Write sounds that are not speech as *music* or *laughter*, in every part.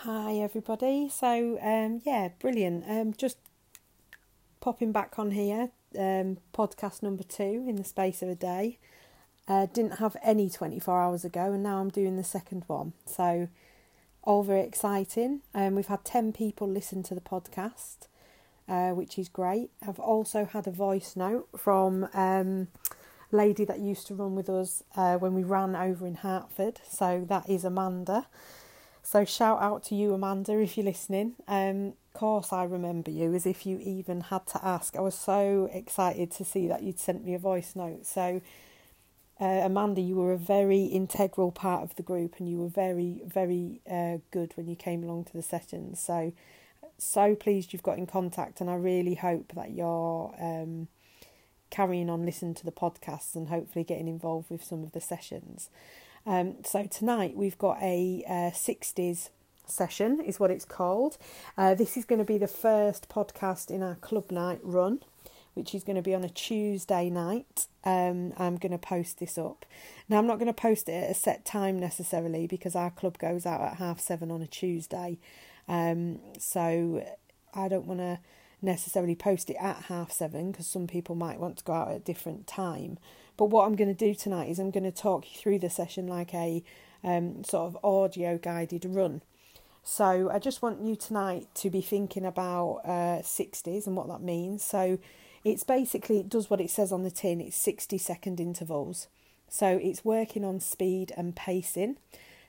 Hi everybody. So um, yeah, brilliant. Um, just popping back on here. Um, podcast number two in the space of a day. Uh, didn't have any 24 hours ago, and now I'm doing the second one. So all very exciting. Um, we've had 10 people listen to the podcast, uh, which is great. I've also had a voice note from um, lady that used to run with us uh, when we ran over in Hartford. So that is Amanda. So shout out to you, Amanda, if you're listening. Um, of course, I remember you as if you even had to ask. I was so excited to see that you'd sent me a voice note. So, uh, Amanda, you were a very integral part of the group, and you were very, very uh, good when you came along to the sessions. So, so pleased you've got in contact, and I really hope that you're um, carrying on listening to the podcasts and hopefully getting involved with some of the sessions. Um, so tonight we've got a uh, 60s session, is what it's called. Uh, this is going to be the first podcast in our club night run, which is going to be on a Tuesday night. Um, I'm going to post this up. Now, I'm not going to post it at a set time necessarily because our club goes out at half seven on a Tuesday. Um, so I don't want to necessarily post it at half seven because some people might want to go out at a different time. But what I'm going to do tonight is I'm going to talk you through the session like a um, sort of audio guided run. So I just want you tonight to be thinking about uh, 60s and what that means. So it's basically, it does what it says on the tin, it's 60 second intervals. So it's working on speed and pacing.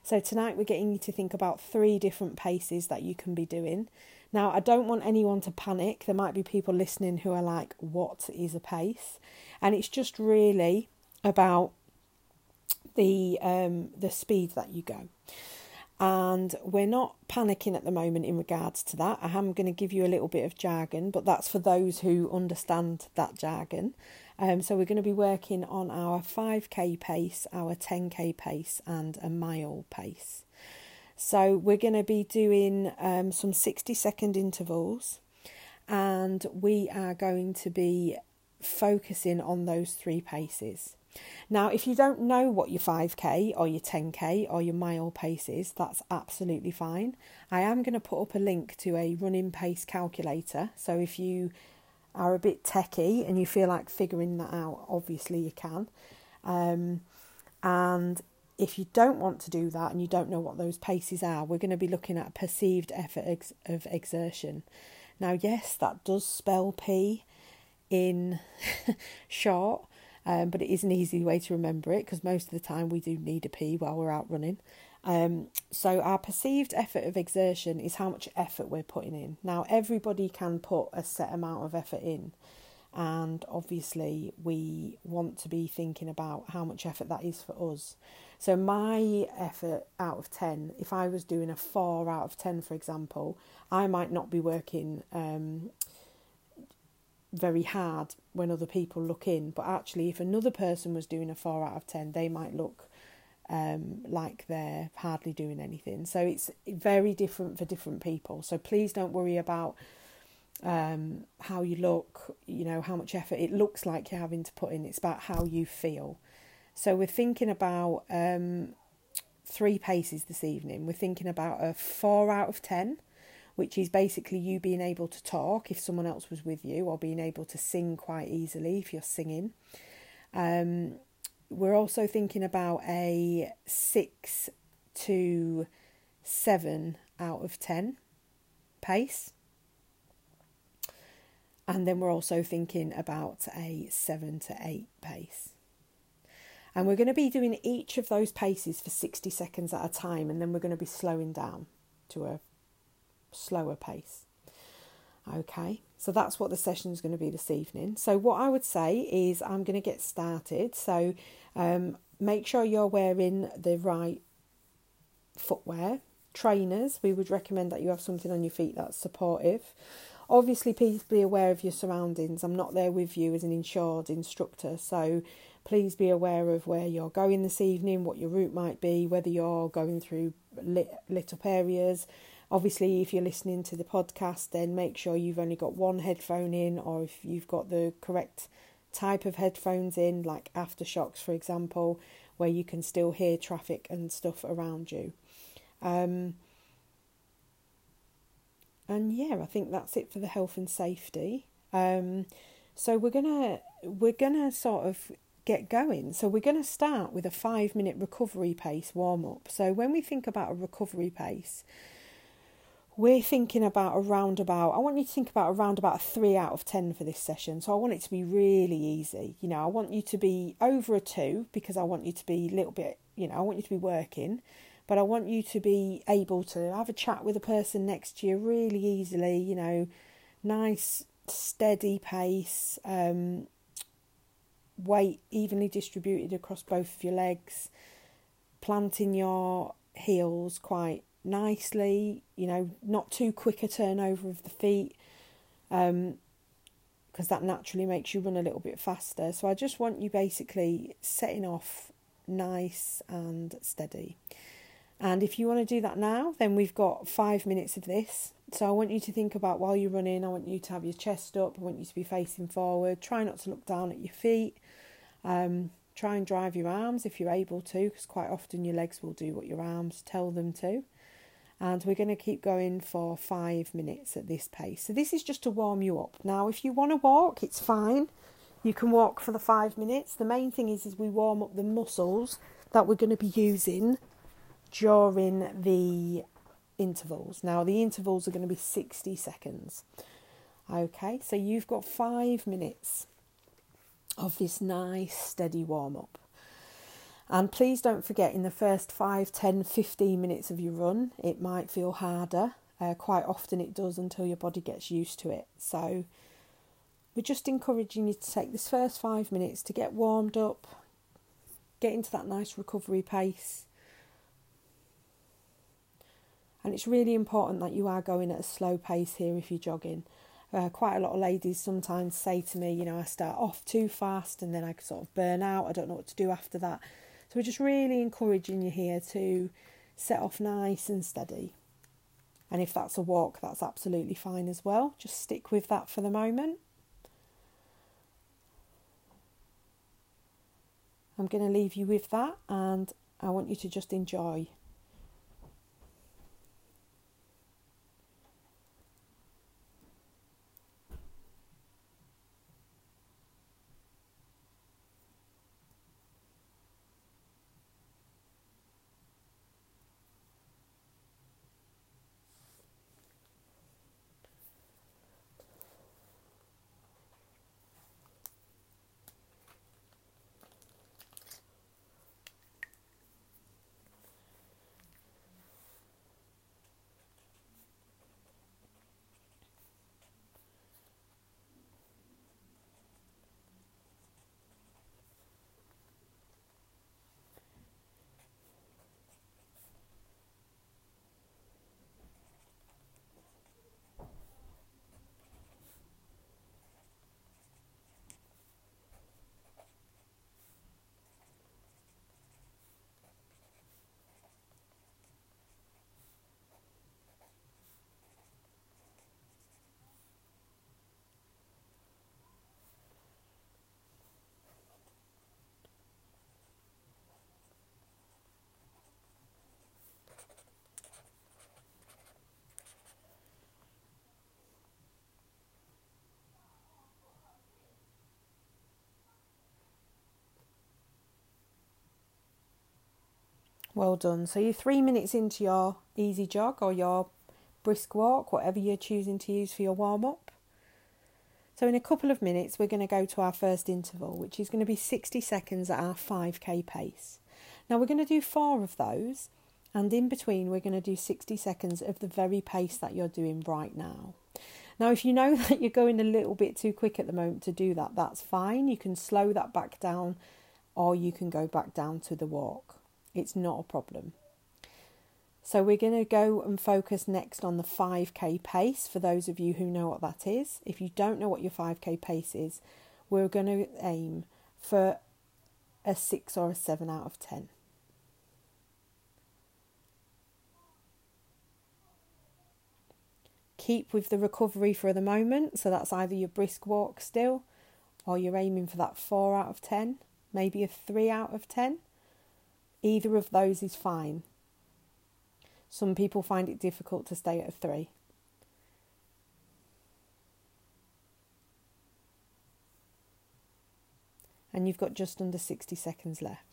So tonight we're getting you to think about three different paces that you can be doing. Now, I don't want anyone to panic. There might be people listening who are like, what is a pace? And it's just really about the um, the speed that you go. And we're not panicking at the moment in regards to that. I am going to give you a little bit of jargon, but that's for those who understand that jargon. Um, so we're going to be working on our 5k pace, our 10k pace, and a mile pace. So we're going to be doing um, some 60 second intervals and we are going to be focusing on those three paces. Now, if you don't know what your 5k or your 10k or your mile pace is, that's absolutely fine. I am going to put up a link to a running pace calculator. So if you are a bit techie and you feel like figuring that out, obviously you can. Um, and if you don't want to do that and you don't know what those paces are, we're going to be looking at perceived effort ex- of exertion. Now, yes, that does spell P in *laughs* short, um, but it is an easy way to remember it because most of the time we do need a P while we're out running. Um, so, our perceived effort of exertion is how much effort we're putting in. Now, everybody can put a set amount of effort in and obviously we want to be thinking about how much effort that is for us. So my effort out of 10, if I was doing a 4 out of 10 for example, I might not be working um, very hard when other people look in, but actually if another person was doing a 4 out of 10, they might look um, like they're hardly doing anything. So it's very different for different people. So please don't worry about um, how you look, you know, how much effort it looks like you're having to put in. It's about how you feel. So we're thinking about um, three paces this evening. We're thinking about a four out of ten, which is basically you being able to talk if someone else was with you, or being able to sing quite easily if you're singing. Um, we're also thinking about a six to seven out of ten pace. And then we're also thinking about a seven to eight pace. And we're going to be doing each of those paces for 60 seconds at a time, and then we're going to be slowing down to a slower pace. Okay, so that's what the session is going to be this evening. So, what I would say is, I'm going to get started. So, um, make sure you're wearing the right footwear. Trainers, we would recommend that you have something on your feet that's supportive. Obviously, please be aware of your surroundings. I'm not there with you as an insured instructor, so please be aware of where you're going this evening, what your route might be, whether you're going through lit, lit up areas. Obviously, if you're listening to the podcast, then make sure you've only got one headphone in, or if you've got the correct type of headphones in, like AfterShokz, for example, where you can still hear traffic and stuff around you. Um, and yeah, I think that's it for the health and safety. Um, so we're gonna we're gonna sort of get going. So we're gonna start with a five minute recovery pace warm up. So when we think about a recovery pace, we're thinking about around about I want you to think about a three out of ten for this session. So I want it to be really easy. You know, I want you to be over a two because I want you to be a little bit, you know, I want you to be working but I want you to be able to have a chat with a person next to you really easily, you know, nice, steady pace, um, weight evenly distributed across both of your legs, planting your heels quite nicely, you know, not too quick a turnover of the feet. Um, because that naturally makes you run a little bit faster. So I just want you basically setting off nice and steady. And if you want to do that now, then we've got five minutes of this. So I want you to think about while you're running, I want you to have your chest up, I want you to be facing forward. Try not to look down at your feet. Um, try and drive your arms if you're able to, because quite often your legs will do what your arms tell them to. And we're going to keep going for five minutes at this pace. So this is just to warm you up. Now, if you want to walk, it's fine. You can walk for the five minutes. The main thing is, is we warm up the muscles that we're going to be using during the intervals. Now, the intervals are going to be 60 seconds. Okay, so you've got five minutes of this nice steady warm up. And please don't forget, in the first 5, 10, 15 minutes of your run, it might feel harder. Uh, quite often it does until your body gets used to it. So, we're just encouraging you to take this first five minutes to get warmed up, get into that nice recovery pace, and it's really important that you are going at a slow pace here if you're jogging. Uh, quite a lot of ladies sometimes say to me, you know, I start off too fast and then I sort of burn out. I don't know what to do after that. So we're just really encouraging you here to set off nice and steady. And if that's a walk, that's absolutely fine as well. Just stick with that for the moment. I'm going to leave you with that and I want you to just enjoy. Well done. So you're three minutes into your easy jog or your brisk walk, whatever you're choosing to use for your warm up. So in a couple of minutes, we're going to go to our first interval, which is going to be 60 seconds at our 5k pace. Now we're going to do four of those, and in between, we're going to do 60 seconds of the very pace that you're doing right now. Now, if you know *laughs* that you're going a little bit too quick at the moment to do that, that's fine. You can slow that back down, or you can go back down to the walk. It's not a problem. So we're going to go and focus next on the 5k pace for those of you who know what that is. If you don't know what your 5k pace is, we're going to aim for a 6 or a 7 out of 10. Keep with the recovery for the moment, so that's either your brisk walk still or you're aiming for that 4 out of 10, maybe a 3 out of 10. Either of those is fine. Some people find it difficult to stay at a three. And you've got just under 60 seconds left.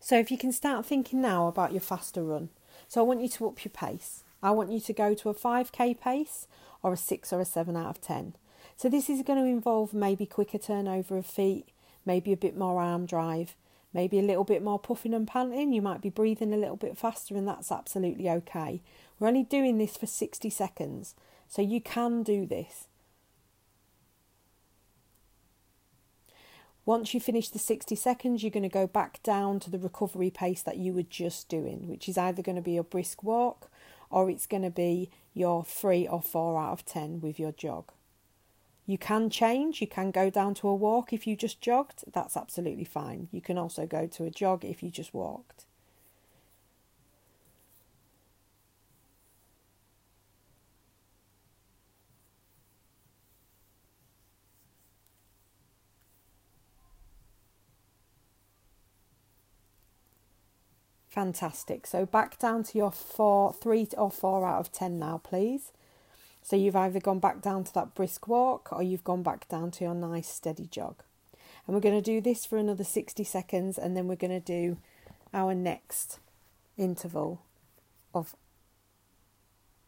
So if you can start thinking now about your faster run. So I want you to up your pace. I want you to go to a 5k pace or a 6 or a 7 out of 10. So this is going to involve maybe quicker turnover of feet, maybe a bit more arm drive, maybe a little bit more puffing and panting. You might be breathing a little bit faster, and that's absolutely okay. We're only doing this for 60 seconds, so you can do this. Once you finish the 60 seconds, you're going to go back down to the recovery pace that you were just doing, which is either going to be a brisk walk or it's going to be your three or four out of 10 with your jog. You can change, you can go down to a walk if you just jogged, that's absolutely fine. You can also go to a jog if you just walked. Fantastic. So back down to your four, three or four out of ten now, please. So you've either gone back down to that brisk walk or you've gone back down to your nice steady jog. And we're going to do this for another 60 seconds and then we're going to do our next interval of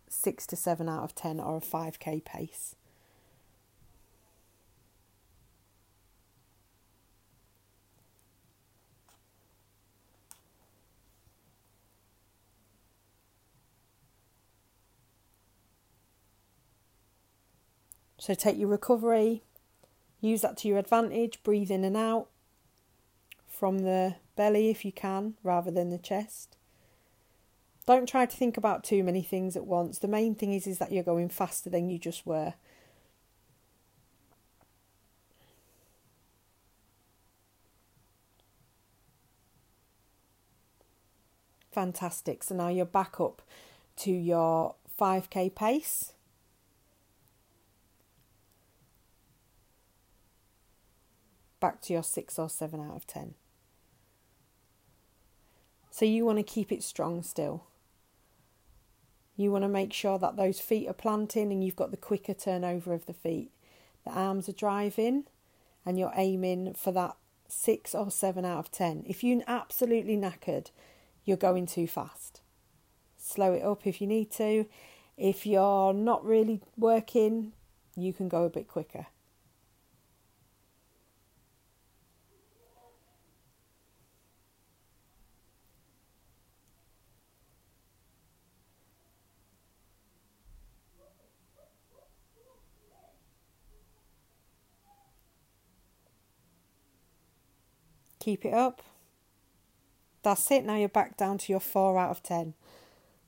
6 to 7 out of 10 or a 5k pace. So take your recovery, use that to your advantage, breathe in and out from the belly if you can, rather than the chest. Don't try to think about too many things at once. The main thing is, is that you're going faster than you just were. Fantastic. So now you're back up to your 5k pace. Back to your six or seven out of ten. So you want to keep it strong still. You want to make sure that those feet are planting and you've got the quicker turnover of the feet. The arms are driving and you're aiming for that six or seven out of ten. If you're absolutely knackered, you're going too fast. Slow it up if you need to. If you're not really working, you can go a bit quicker. Keep it up. That's it. Now you're back down to your four out of ten.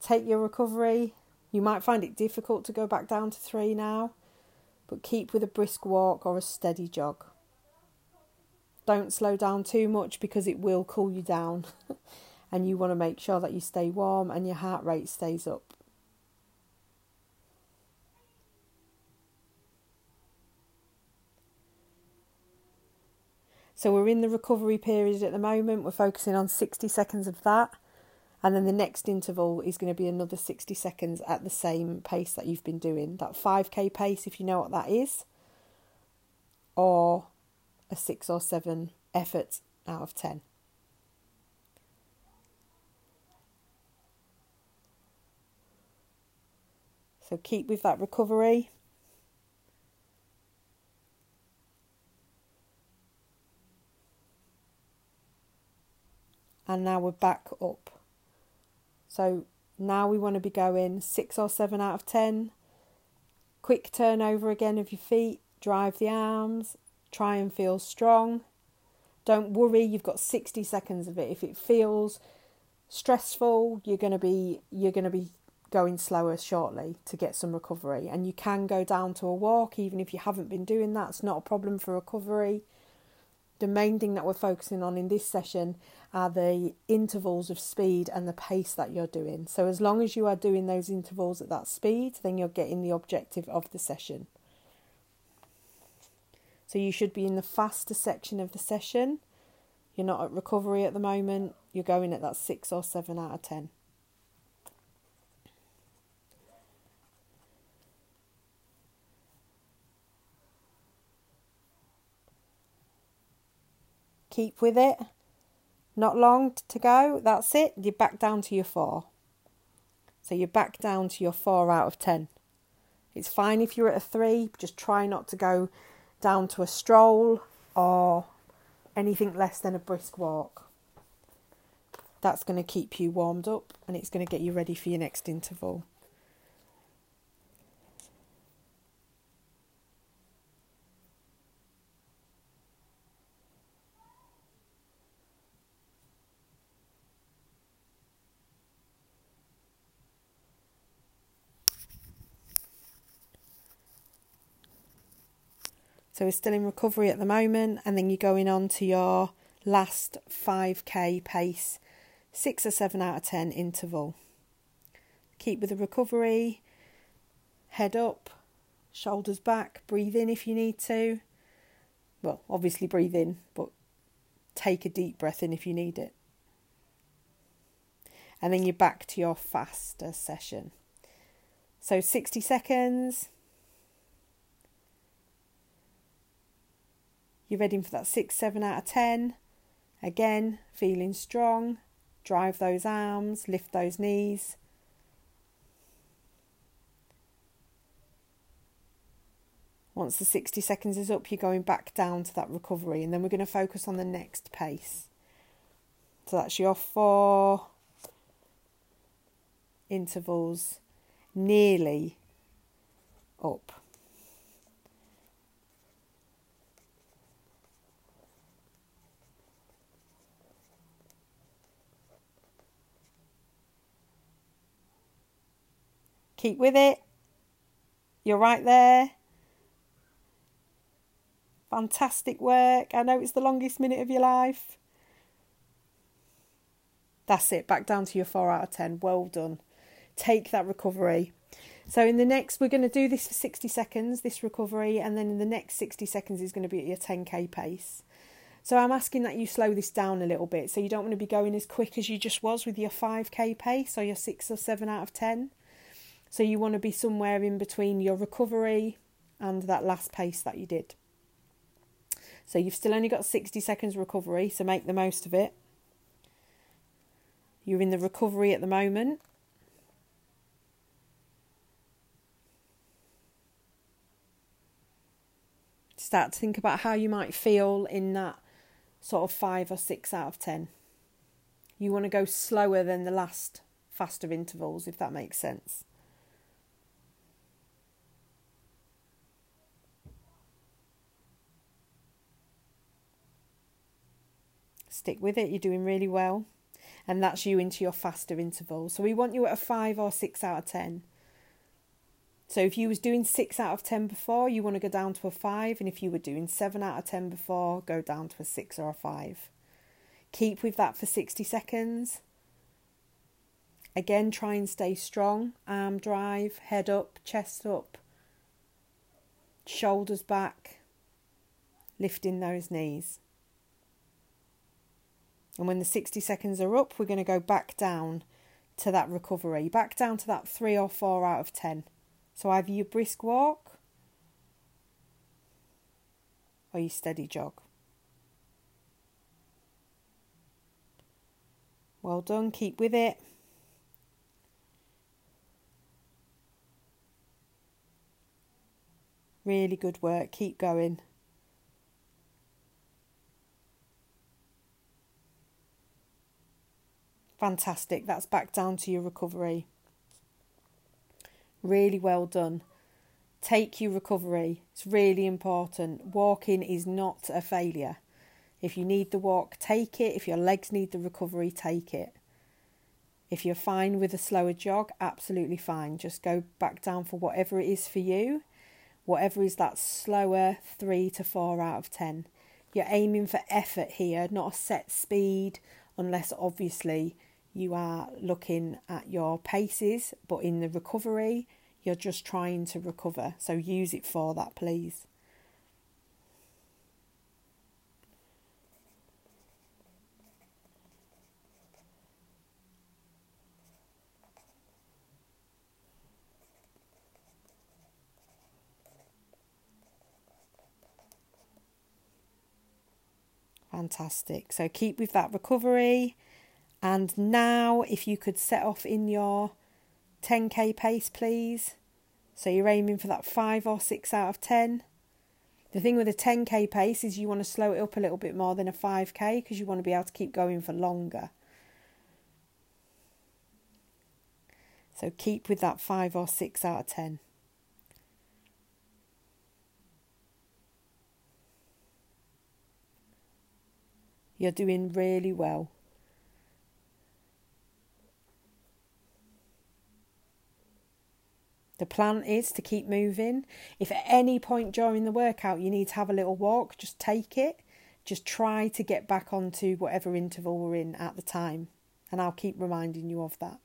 Take your recovery. You might find it difficult to go back down to three now, but keep with a brisk walk or a steady jog. Don't slow down too much because it will cool you down, *laughs* and you want to make sure that you stay warm and your heart rate stays up. So we're in the recovery period at the moment. We're focusing on 60 seconds of that. And then the next interval is going to be another 60 seconds at the same pace that you've been doing. That 5k pace, if you know what that is, or a 6 or 7 effort out of 10. So keep with that recovery. And now we're back up. So now we want to be going six or seven out of ten. Quick turnover again of your feet, drive the arms, Try and feel strong. Don't worry, you've got 60 seconds of it. If it feels stressful, you're going to be you're going to be going slower shortly to get some recovery. And you can go down to a walk even if you haven't been doing that. It's not a problem for recovery. The main thing that we're focusing on in this session are the intervals of speed and the pace that you're doing. So, as long as you are doing those intervals at that speed, then you're getting the objective of the session. So, you should be in the faster section of the session. You're not at recovery at the moment, you're going at that six or seven out of ten. Keep with it. Not long to go. That's it. You're back down to your four. So you're back down to your four out of ten. It's fine if you're at a three. Just try not to go down to a stroll or anything less than a brisk walk. That's going to keep you warmed up and it's going to get you ready for your next interval. So we're still in recovery at the moment, and then you're going on to your last 5k pace, 6 or 7 out of 10 interval. Keep with the recovery, head up, shoulders back, breathe in if you need to. Well, obviously, breathe in, but take a deep breath in if you need it. And then you're back to your faster session. So 60 seconds, You're ready for that 6, 7 out of 10. Again, feeling strong. Drive those arms, lift those knees. Once the 60 seconds is up, you're going back down to that recovery, and then we're going to focus on the next pace. So that's your four intervals nearly up. Keep with it. You're right there. Fantastic work. I know it's the longest minute of your life. That's it. Back down to your 4 out of 10. Well done. Take that recovery. So, in the next, we're going to do this for 60 seconds, this recovery, and then in the next 60 seconds is going to be at your 10k pace. So, I'm asking that you slow this down a little bit. So, you don't want to be going as quick as you just was with your 5k pace or your 6 or 7 out of 10. So you want to be somewhere in between your recovery and that last pace that you did. So you've still only got 60 seconds recovery, so make the most of it. You're in the recovery at the moment. Start to think about how you might feel in that sort of 5 or 6 out of 10. You want to go slower than the last faster intervals, if that makes sense. Stick with it, you're doing really well. And that's you into your faster interval. So we want you at a 5 or 6 out of 10. So if you was doing 6 out of 10 before, you want to go down to a 5. And if you were doing 7 out of 10 before, go down to a 6 or a 5. Keep with that for 60 seconds. Again, try and stay strong. Arm drive, head up, chest up, shoulders back, lifting those knees. And when the 60 seconds are up, we're going to go back down to that recovery, back down to that three or four out of 10. So either you brisk walk or you steady jog. Well done, keep with it. Really good work, keep going. Fantastic. That's back down to your recovery. Really well done. Take your recovery. It's really important. Walking is not a failure. If you need the walk, take it. If your legs need the recovery, take it. If you're fine with a slower jog, absolutely fine. Just go back down for whatever it is for you, whatever is that slower three to four out of ten. You're aiming for effort here, not a set speed, unless obviously you are looking at your paces, but in the recovery, you're just trying to recover. So use it for that, please. Fantastic. So keep with that recovery. And now, if you could set off in your 10k pace, please. So you're aiming for that 5 or 6 out of 10. The thing with a 10k pace is you want to slow it up a little bit more than a 5k because you want to be able to keep going for longer. So keep with that 5 or 6 out of 10. You're doing really well. The plan is to keep moving. If at any point during the workout you need to have a little walk, just take it. Just try to get back onto whatever interval we're in at the time. And I'll keep reminding you of that.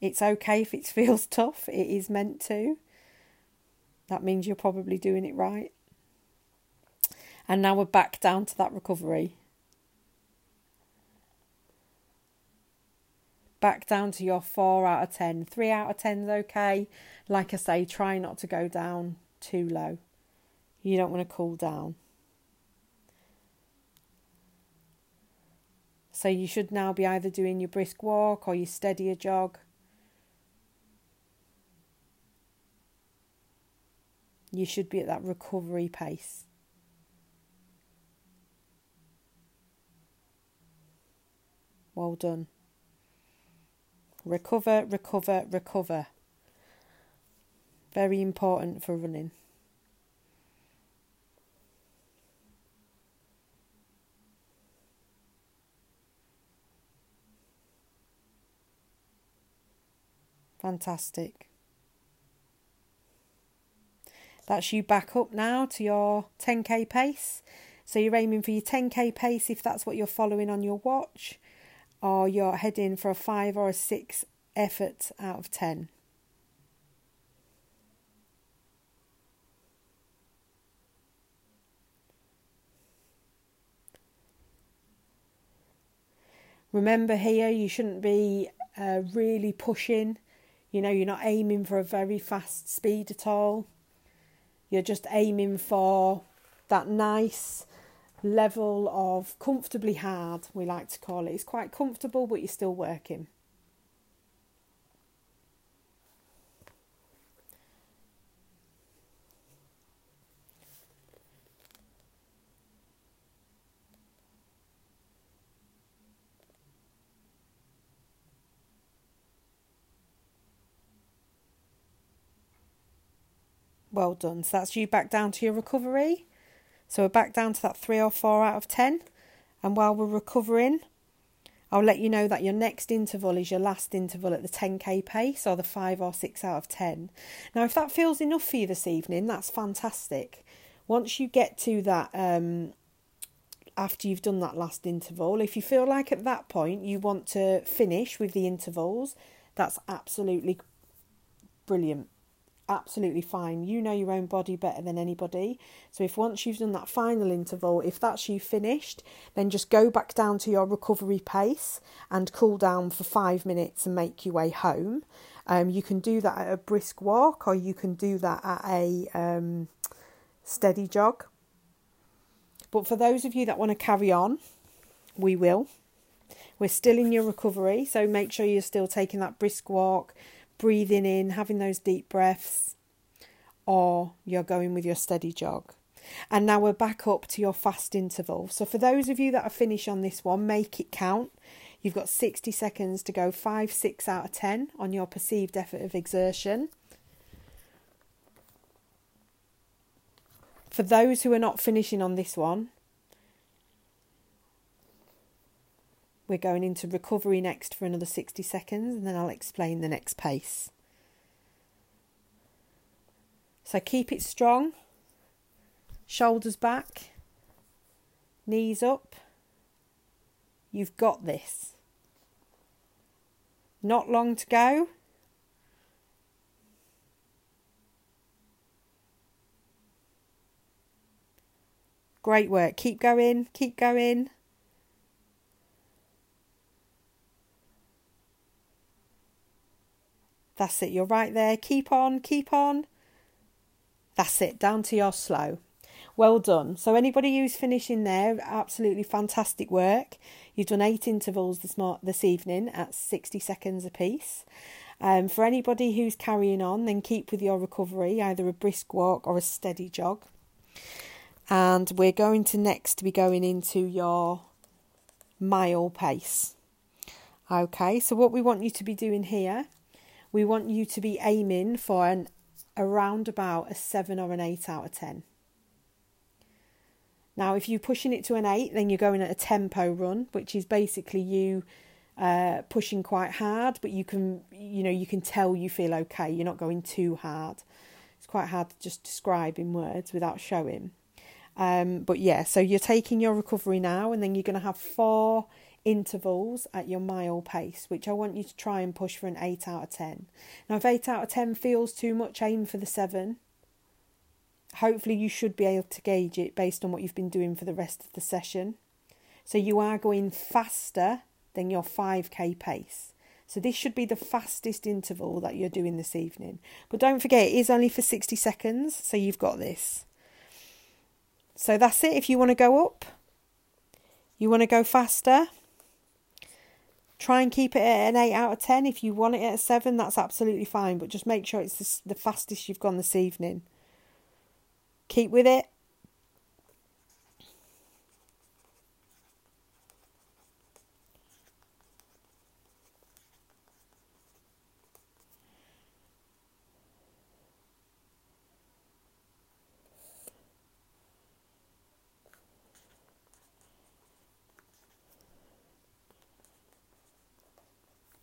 It's okay if it *laughs* feels tough, it is meant to. That means you're probably doing it right. And now we're back down to that recovery. Back down to your 4 out of 10. 3 out of 10 is okay. Like I say, try not to go down too low. You don't want to cool down. So you should now be either doing your brisk walk or your steadier jog. You should be at that recovery pace. Well done. Recover, recover, recover. Very important for running. Fantastic. That's you back up now to your 10k pace. So you're aiming for your 10k pace if that's what you're following on your watch, or you're heading for a 5 or a 6 effort out of 10. Remember here, you shouldn't be uh, really pushing. You know, you're not aiming for a very fast speed at all. You're just aiming for that nice level of comfortably hard, we like to call it. It's quite comfortable, but you're still working. Well done. So that's you back down to your recovery. So we're back down to that three or four out of 10. And while we're recovering, I'll let you know that your next interval is your last interval at the 10k pace or the 5 or 6 out of 10. Now, if that feels enough for you this evening, that's fantastic. Once you get to that, um, after you've done that last interval, if you feel like at that point you want to finish with the intervals, that's absolutely brilliant absolutely fine. You know your own body better than anybody. So if once you've done that final interval, if that's you finished, then just go back down to your recovery pace and cool down for five minutes and make your way home. Um, you can do that at a brisk walk or you can do that at a um, steady jog. But for those of you that want to carry on, we will. We're still in your recovery, so make sure you're still taking that brisk walk, breathing in, having those deep breaths, or you're going with your steady jog. And now we're back up to your fast interval. So for those of you that are finished on this one, make it count. You've got 60 seconds to go 5, 6 out of 10 on your perceived effort of exertion. For those who are not finishing on this one, we're going into recovery next for another 60 seconds and then I'll explain the next pace. So keep it strong, shoulders back, knees up. You've got this. Not long to go. Great work. Keep going, keep going. That's it. You're right there. Keep on, keep on. That's it. Down to your slow. Well done. So anybody who's finishing there, absolutely fantastic work. You've done eight intervals this mar- this evening at 60 seconds apiece. Um, for anybody who's carrying on, then keep with your recovery, either a brisk walk or a steady jog. And we're going to next be going into your mile pace. Okay, so what we want you to be doing here, we want you to be aiming for an around about a 7 or an 8 out of 10. Now, if you're pushing it to an 8, then you're going at a tempo run, which is basically you uh, pushing quite hard, but you can, you know, you can tell you feel okay. You're not going too hard. It's quite hard to just describe in words without showing. Um, but yeah, so you're taking your recovery now, and then you're going to have four intervals at your mile pace, which I want you to try and push for an 8 out of 10. Now, if 8 out of 10 feels too much, aim for the 7. Hopefully, you should be able to gauge it based on what you've been doing for the rest of the session. So, you are going faster than your 5k pace. So, this should be the fastest interval that you're doing this evening. But don't forget, it is only for 60 seconds, so you've got this. So, that's it. If you want to go up, you want to go faster, Try and keep it at an 8 out of 10. If you want it at a 7, that's absolutely fine, but just make sure it's the fastest you've gone this evening. Keep with it.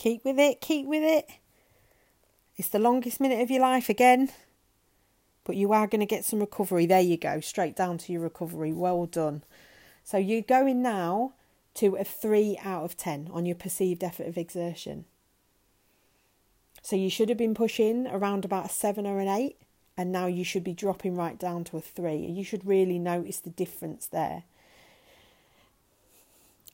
Keep with it, keep with it. It's the longest minute of your life again, but you are going to get some recovery. There you go, straight down to your recovery. Well done. So you're going now to a 3 out of 10 on your perceived effort of exertion. So you should have been pushing around about a 7 or an 8, and now you should be dropping right down to a 3. You should really notice the difference there.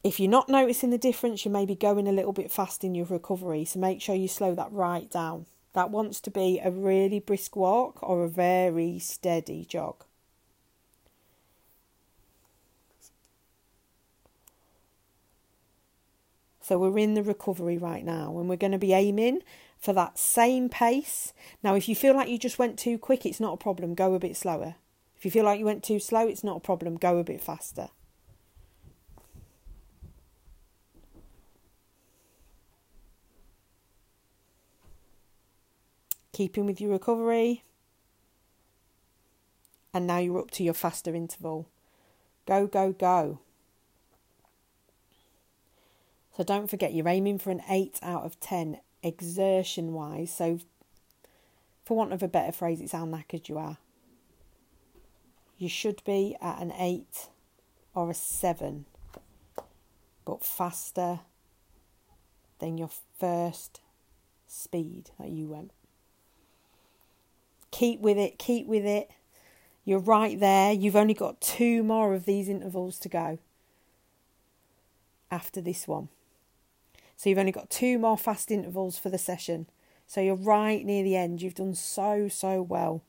If you're not noticing the difference, you may be going a little bit fast in your recovery, so make sure you slow that right down. That wants to be a really brisk walk or a very steady jog. So we're in the recovery right now and we're going to be aiming for that same pace. Now, if you feel like you just went too quick, it's not a problem. Go a bit slower. If you feel like you went too slow, it's not a problem. Go a bit faster. Keeping with your recovery. And now you're up to your faster interval. Go, go, go. So don't forget, you're aiming for an 8 out of 10 exertion wise. So, for want of a better phrase, it's how knackered you are. You should be at an 8 or a 7, but faster than your first speed that you went. Keep with it, keep with it. You're right there. You've only got two more of these intervals to go after this one. So you've only got two more fast intervals for the session. So you're right near the end. You've done so, so well.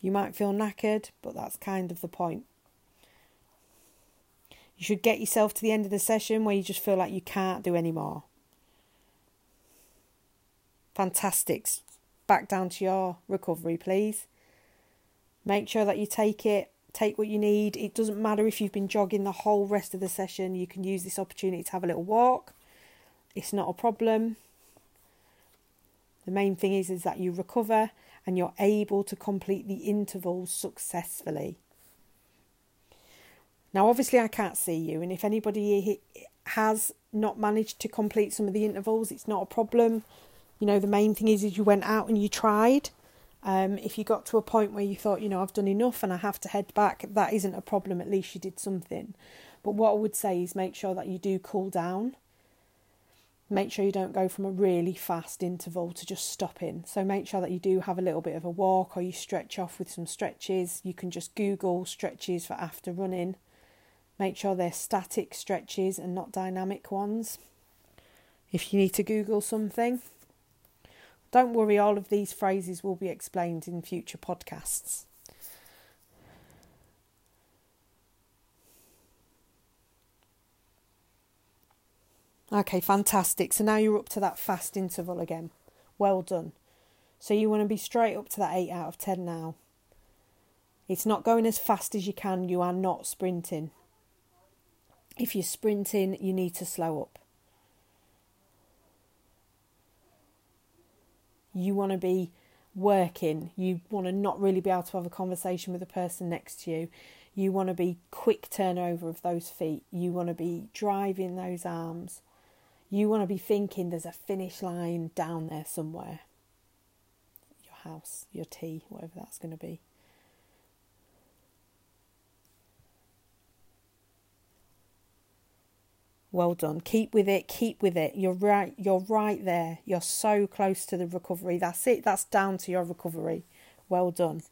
You might feel knackered, but that's kind of the point. You should get yourself to the end of the session where you just feel like you can't do any more. Fantastic. back down to your recovery, please. Make sure that you take it, take what you need. It doesn't matter if you've been jogging the whole rest of the session, you can use this opportunity to have a little walk. It's not a problem. The main thing is, is that you recover and you're able to complete the intervals successfully. Now, obviously, I can't see you, and if anybody has not managed to complete some of the intervals, it's not a problem. You know, the main thing is, is you went out and you tried. Um, if you got to a point where you thought, you know, I've done enough and I have to head back, that isn't a problem. At least you did something. But what I would say is make sure that you do cool down. Make sure you don't go from a really fast interval to just stopping. So make sure that you do have a little bit of a walk or you stretch off with some stretches. You can just Google stretches for after running. Make sure they're static stretches and not dynamic ones. If you need to Google something, don't worry, all of these phrases will be explained in future podcasts. Okay, fantastic. So now you're up to that fast interval again. Well done. So you want to be straight up to that 8 out of 10 now. It's not going as fast as you can, you are not sprinting. If you're sprinting, you need to slow up. You want to be working. You want to not really be able to have a conversation with the person next to you. You want to be quick turnover of those feet. You want to be driving those arms. You want to be thinking there's a finish line down there somewhere. Your house, your tea, whatever that's going to be. Well done. Keep with it. Keep with it. You're right. You're right there. You're so close to the recovery. That's it. That's down to your recovery. Well done.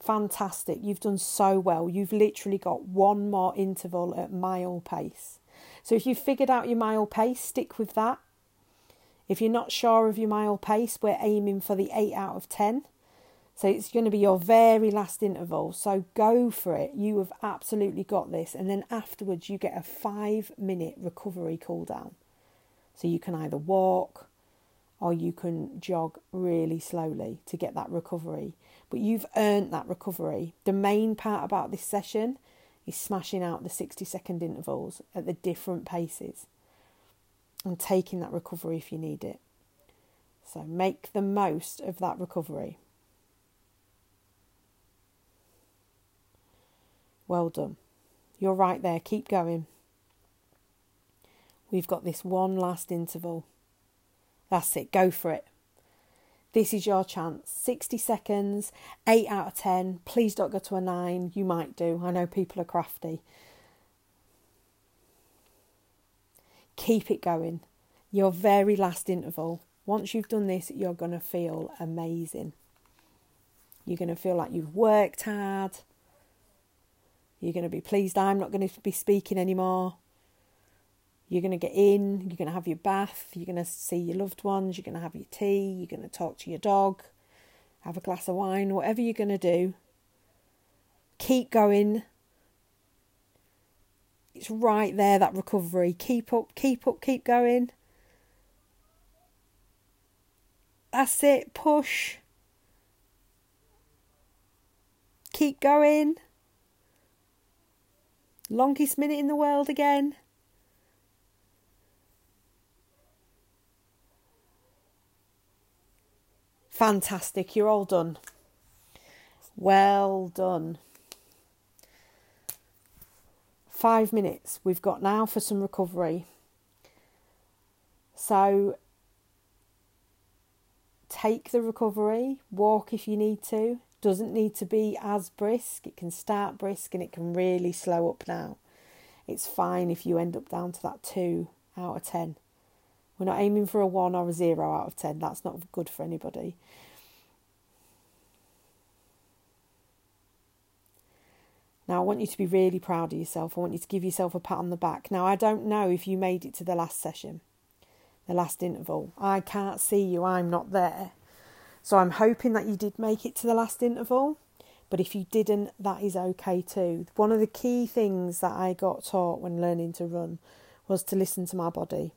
Fantastic. You've done so well. You've literally got one more interval at mile pace. So if you've figured out your mile pace, stick with that. If you're not sure of your mile pace, we're aiming for the 8 out of 10. So it's going to be your very last interval. So go for it. You have absolutely got this. And then afterwards, you get a five minute recovery cool down. So you can either walk or you can jog really slowly to get that recovery. But you've earned that recovery. The main part about this session is smashing out the 60 second intervals at the different paces and taking that recovery if you need it. So make the most of that recovery. Well done. You're right there. Keep going. We've got this one last interval. That's it. Go for it. This is your chance. 60 seconds, 8 out of 10. Please don't go to a 9. You might do. I know people are crafty. Keep it going. Your very last interval. Once you've done this, you're going to feel amazing. You're going to feel like you've worked hard. You're going to be pleased I'm not going to be speaking anymore. You're going to get in, you're going to have your bath, you're going to see your loved ones, you're going to have your tea, you're going to talk to your dog, have a glass of wine, whatever you're going to do. Keep going. It's right there, that recovery. Keep up, keep up, keep going. That's it, push. Keep going. Longest minute in the world again. Fantastic, you're all done. Well done. Five minutes we've got now for some recovery. So take the recovery, walk if you need to, doesn't need to be as brisk. It can start brisk and it can really slow up now. It's fine if you end up down to that 2 out of 10. We're not aiming for a 1 or a 0 out of 10. That's not good for anybody. Now, I want you to be really proud of yourself. I want you to give yourself a pat on the back. Now, I don't know if you made it to the last session, the last interval. I can't see you, I'm not there. So I'm hoping that you did make it to the last interval. But if you didn't, that is okay too. One of the key things that I got taught when learning to run was to listen to my body.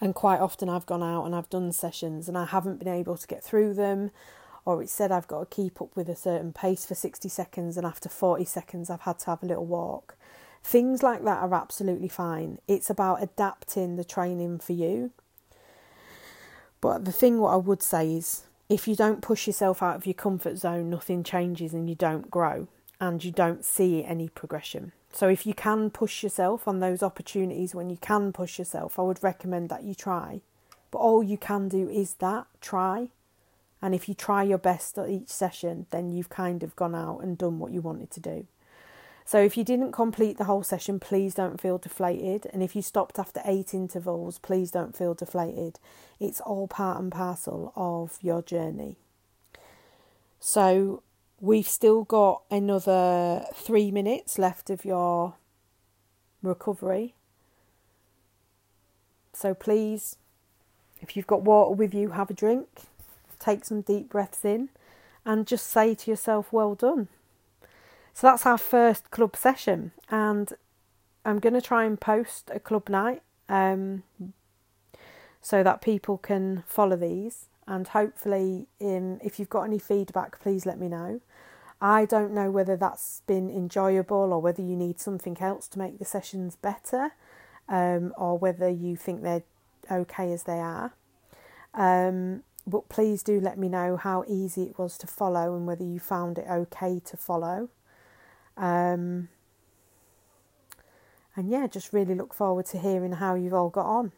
And quite often I've gone out and I've done sessions and I haven't been able to get through them, or it said I've got to keep up with a certain pace for 60 seconds, and after 40 seconds, I've had to have a little walk. Things like that are absolutely fine. It's about adapting the training for you. But the thing, what I would say is, if you don't push yourself out of your comfort zone, nothing changes and you don't grow and you don't see any progression. So, if you can push yourself on those opportunities when you can push yourself, I would recommend that you try. But all you can do is that try. And if you try your best at each session, then you've kind of gone out and done what you wanted to do. So if you didn't complete the whole session, please don't feel deflated. And if you stopped after eight intervals, please don't feel deflated. It's all part and parcel of your journey. So we've still got another three minutes left of your recovery. So please, if you've got water with you, have a drink, take some deep breaths in, and just say to yourself, well done. So that's our first club session, and I'm going to try and post a club night um, so that people can follow these. And hopefully, in, if you've got any feedback, please let me know. I don't know whether that's been enjoyable or whether you need something else to make the sessions better, um, or whether you think they're okay as they are. Um, but please do let me know how easy it was to follow and whether you found it okay to follow. Um, and yeah, just really look forward to hearing how you've all got on.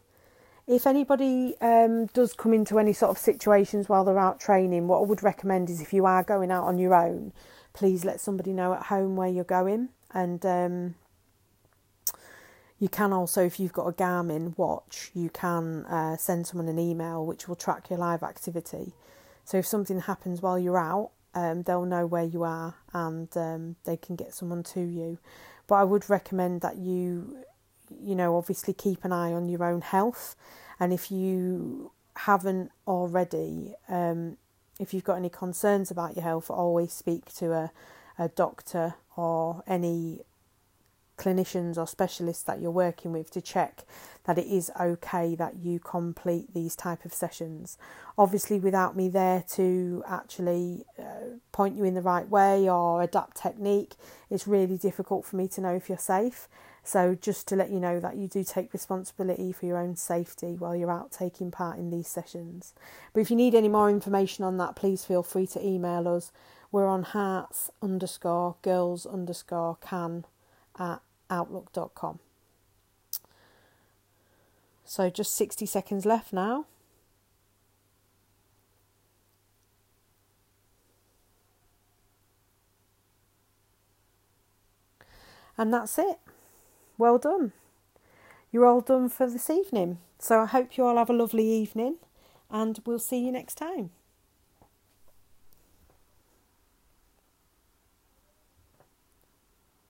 If anybody um, does come into any sort of situations while they're out training, what I would recommend is if you are going out on your own, please let somebody know at home where you're going. And um, you can also, if you've got a Garmin watch, you can uh, send someone an email which will track your live activity. So if something happens while you're out, um, they'll know where you are and um, they can get someone to you. But I would recommend that you, you know, obviously keep an eye on your own health. And if you haven't already, um, if you've got any concerns about your health, always speak to a, a doctor or any clinicians or specialists that you're working with to check that it is okay that you complete these type of sessions. Obviously without me there to actually uh, point you in the right way or adapt technique it's really difficult for me to know if you're safe. So just to let you know that you do take responsibility for your own safety while you're out taking part in these sessions. But if you need any more information on that please feel free to email us. We're on hearts underscore girls underscore can at outlook.com. So just 60 seconds left now. And that's it. Well done. You're all done for this evening. So I hope you all have a lovely evening and we'll see you next time.